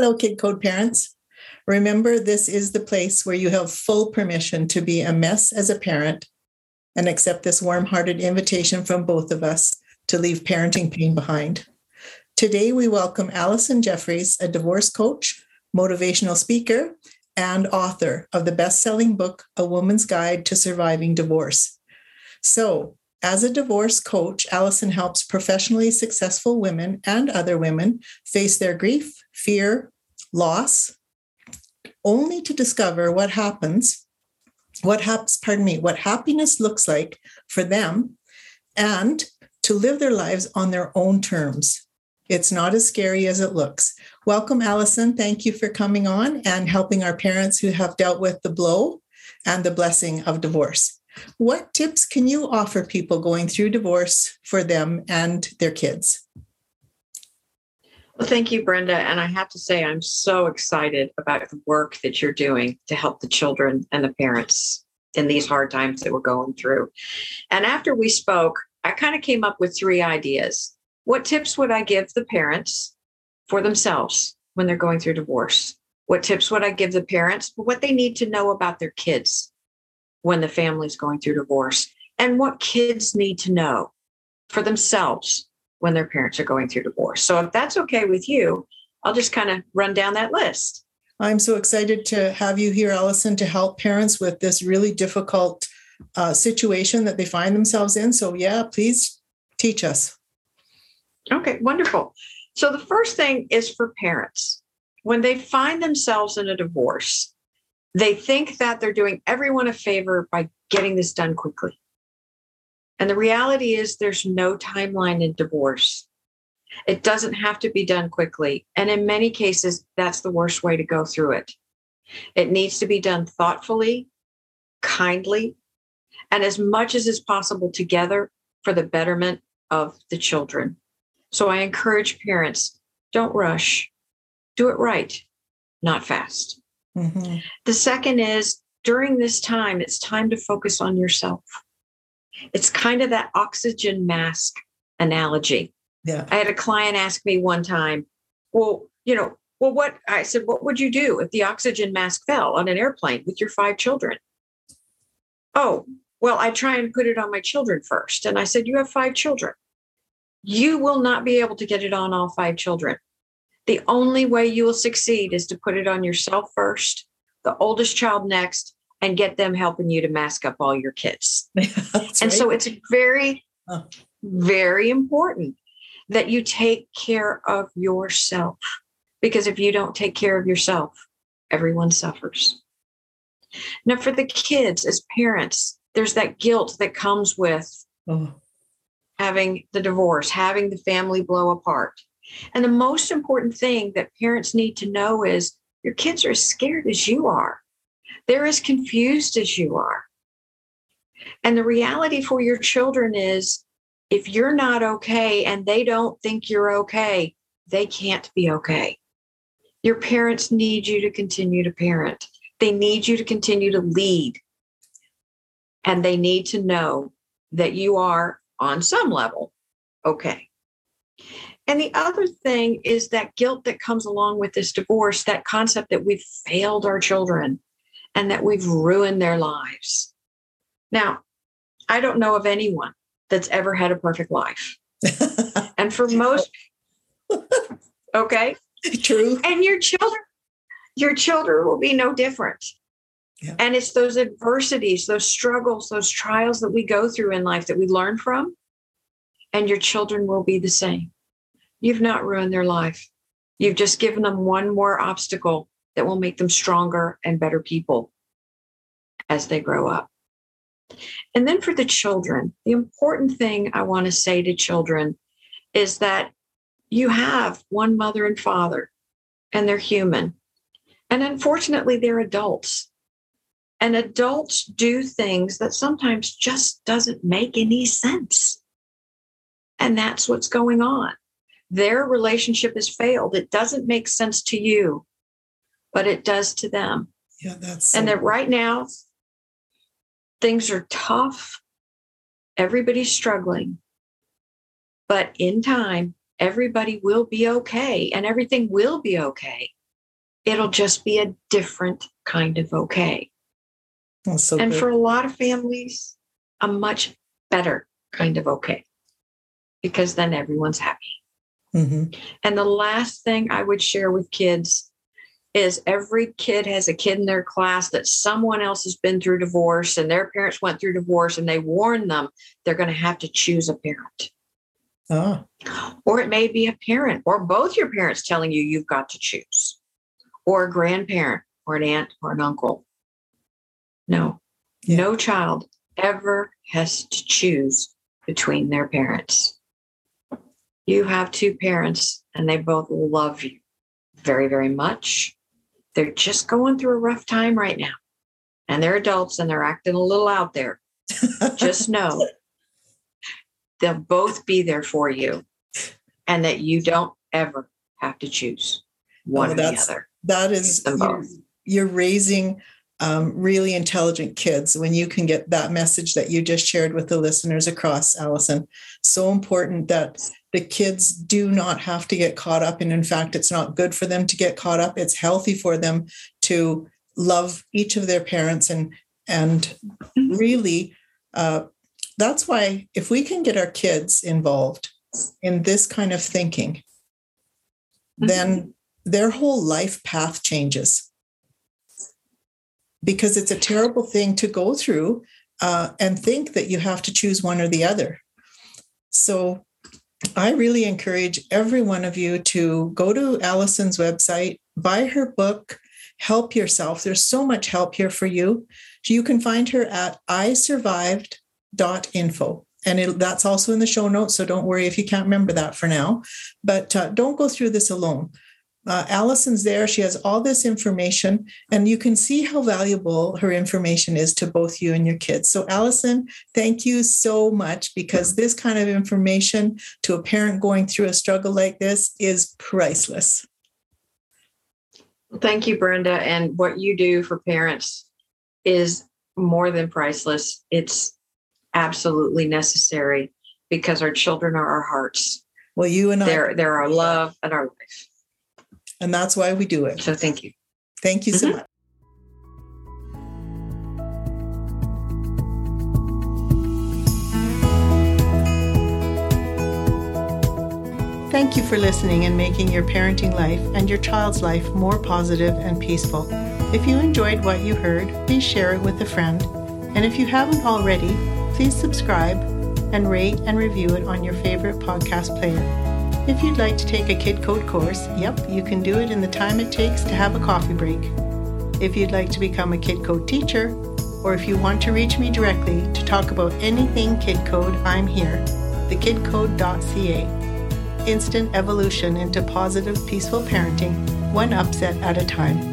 Hello, Kid Code parents. Remember, this is the place where you have full permission to be a mess as a parent and accept this warm hearted invitation from both of us to leave parenting pain behind. Today, we welcome Allison Jeffereys, a divorce coach, motivational speaker, and author of the best selling book, A Woman's Guide to Surviving Divorce. So, as a divorce coach, Allison helps professionally successful women and other women face their grief, fear, loss, only to discover what happens, what happens, pardon me, what happiness looks like for them, and to live their lives on their own terms. It's not as scary as it looks. Welcome, Allison. Thank you for coming on and helping our parents who have dealt with the blow and the blessing of divorce. What tips can you offer people going through divorce for them and their kids? Well, thank you, Brenda. And I have to say, I'm so excited about the work that you're doing to help the children and the parents in these hard times that we're going through. And after we spoke, I kind of came up with three ideas. What tips would I give the parents for themselves when they're going through divorce? What tips would I give the parents what they need to know about their kids when the family's going through divorce? And what kids need to know for themselves when their parents are going through divorce. So if that's okay with you, I'll just kind of run down that list. I'm so excited to have you here, Allison, to help parents with this really difficult uh, situation that they find themselves in. So, yeah, please teach us. Okay, wonderful. So, the first thing is for parents when they find themselves in a divorce, they think that they're doing everyone a favor by getting this done quickly. And the reality is, there's no timeline in divorce. It doesn't have to be done quickly. And in many cases, that's the worst way to go through it. It needs to be done thoughtfully, kindly, and as much as is possible together for the betterment of the children. So I encourage parents don't rush, do it right, not fast. Mm-hmm. The second is during this time, it's time to focus on yourself. It's kind of that oxygen mask analogy. Yeah. I had a client ask me one time, well, you know, well, what I said, what would you do if the oxygen mask fell on an airplane with your five children? Oh, well, I try and put it on my children first. And I said, You have five children. You will not be able to get it on all five children. The only way you will succeed is to put it on yourself first, the oldest child next, and get them helping you to mask up all your kids. and right. so it's very, very important that you take care of yourself. Because if you don't take care of yourself, everyone suffers. Now, for the kids as parents, there's that guilt that comes with oh. having the divorce, having the family blow apart. And the most important thing that parents need to know is your kids are as scared as you are. They're as confused as you are. And the reality for your children is if you're not okay and they don't think you're okay, they can't be okay. Your parents need you to continue to parent, they need you to continue to lead. And they need to know that you are, on some level, okay. And the other thing is that guilt that comes along with this divorce, that concept that we've failed our children, and that we've ruined their lives. Now, I don't know of anyone that's ever had a perfect life. and for most, okay. True. And your children, your children will be no different. Yeah. And it's those adversities, those struggles, those trials that we go through in life that we learn from. And your children will be the same. You've not ruined their life. You've just given them one more obstacle that will make them stronger and better people as they grow up. And then for the children, the important thing I want to say to children is that you have one mother and father, and they're human. And unfortunately, they're adults. And adults do things that sometimes just doesn't make any sense. And that's what's going on. Their relationship has failed. It doesn't make sense to you, but it does to them. Yeah, that's and so- that right now, things are tough. Everybody's struggling. But in time, everybody will be okay and everything will be okay. It'll just be a different kind of okay. that's so and good. for a lot of families, a much better kind of okay because then everyone's happy. Mhm. And the last thing I would share with kids is every kid has a kid in their class that someone else has been through divorce and their parents went through divorce and they warn them they're going to have to choose a parent. Ah, Or it may be a parent or both your parents telling you you've got to choose, or a grandparent or an aunt or an uncle. No, Yeah. no child ever has to choose between their parents. You have two parents and they both love you very, very much. They're just going through a rough time right now. And they're adults and they're acting a little out there. Just know they'll both be there for you and that you don't ever have to choose one Oh, or the other. that is you're, you're raising um, really intelligent kids when you can get that message that you just shared with the listeners across allison. So important that the kids do not have to get caught up and in fact it's not good for them to get caught up. It's healthy for them to love each of their parents and and really uh, that's why if we can get our kids involved in this kind of thinking then their whole life path changes because it's a terrible thing to go through uh, and think that you have to choose one or the other. So I really encourage every one of you to go to Allison's website, buy her book, help yourself. There's so much help here for you. You can find her at isurvived.info. And it, that's also in the show notes. So don't worry if you can't remember that for now. But uh, don't go through this alone. Uh, Allison's there. She has all this information, and you can see how valuable her information is to both you and your kids. So, Allison, thank you so much because this kind of information to a parent going through a struggle like this is priceless. Thank you, Brenda. And what you do for parents is more than priceless. It's absolutely necessary because our children are our hearts. Well, you and I, They're they're our love and our life. And that's why we do it. So thank you. Thank you so Mhm. much. Thank you for listening and making your parenting life and your child's life more positive and peaceful. If you enjoyed what you heard, please share it with a friend. And if you haven't already, please subscribe and rate and review it on your favorite podcast player. If you'd like to take a Kid Code course, yep, you can do it in the time it takes to have a coffee break. If you'd like to become a Kid Code teacher, or if you want to reach me directly to talk about anything Kid Code, I'm here. thekidcode.ca. Instant evolution into positive, peaceful parenting, one upset at a time.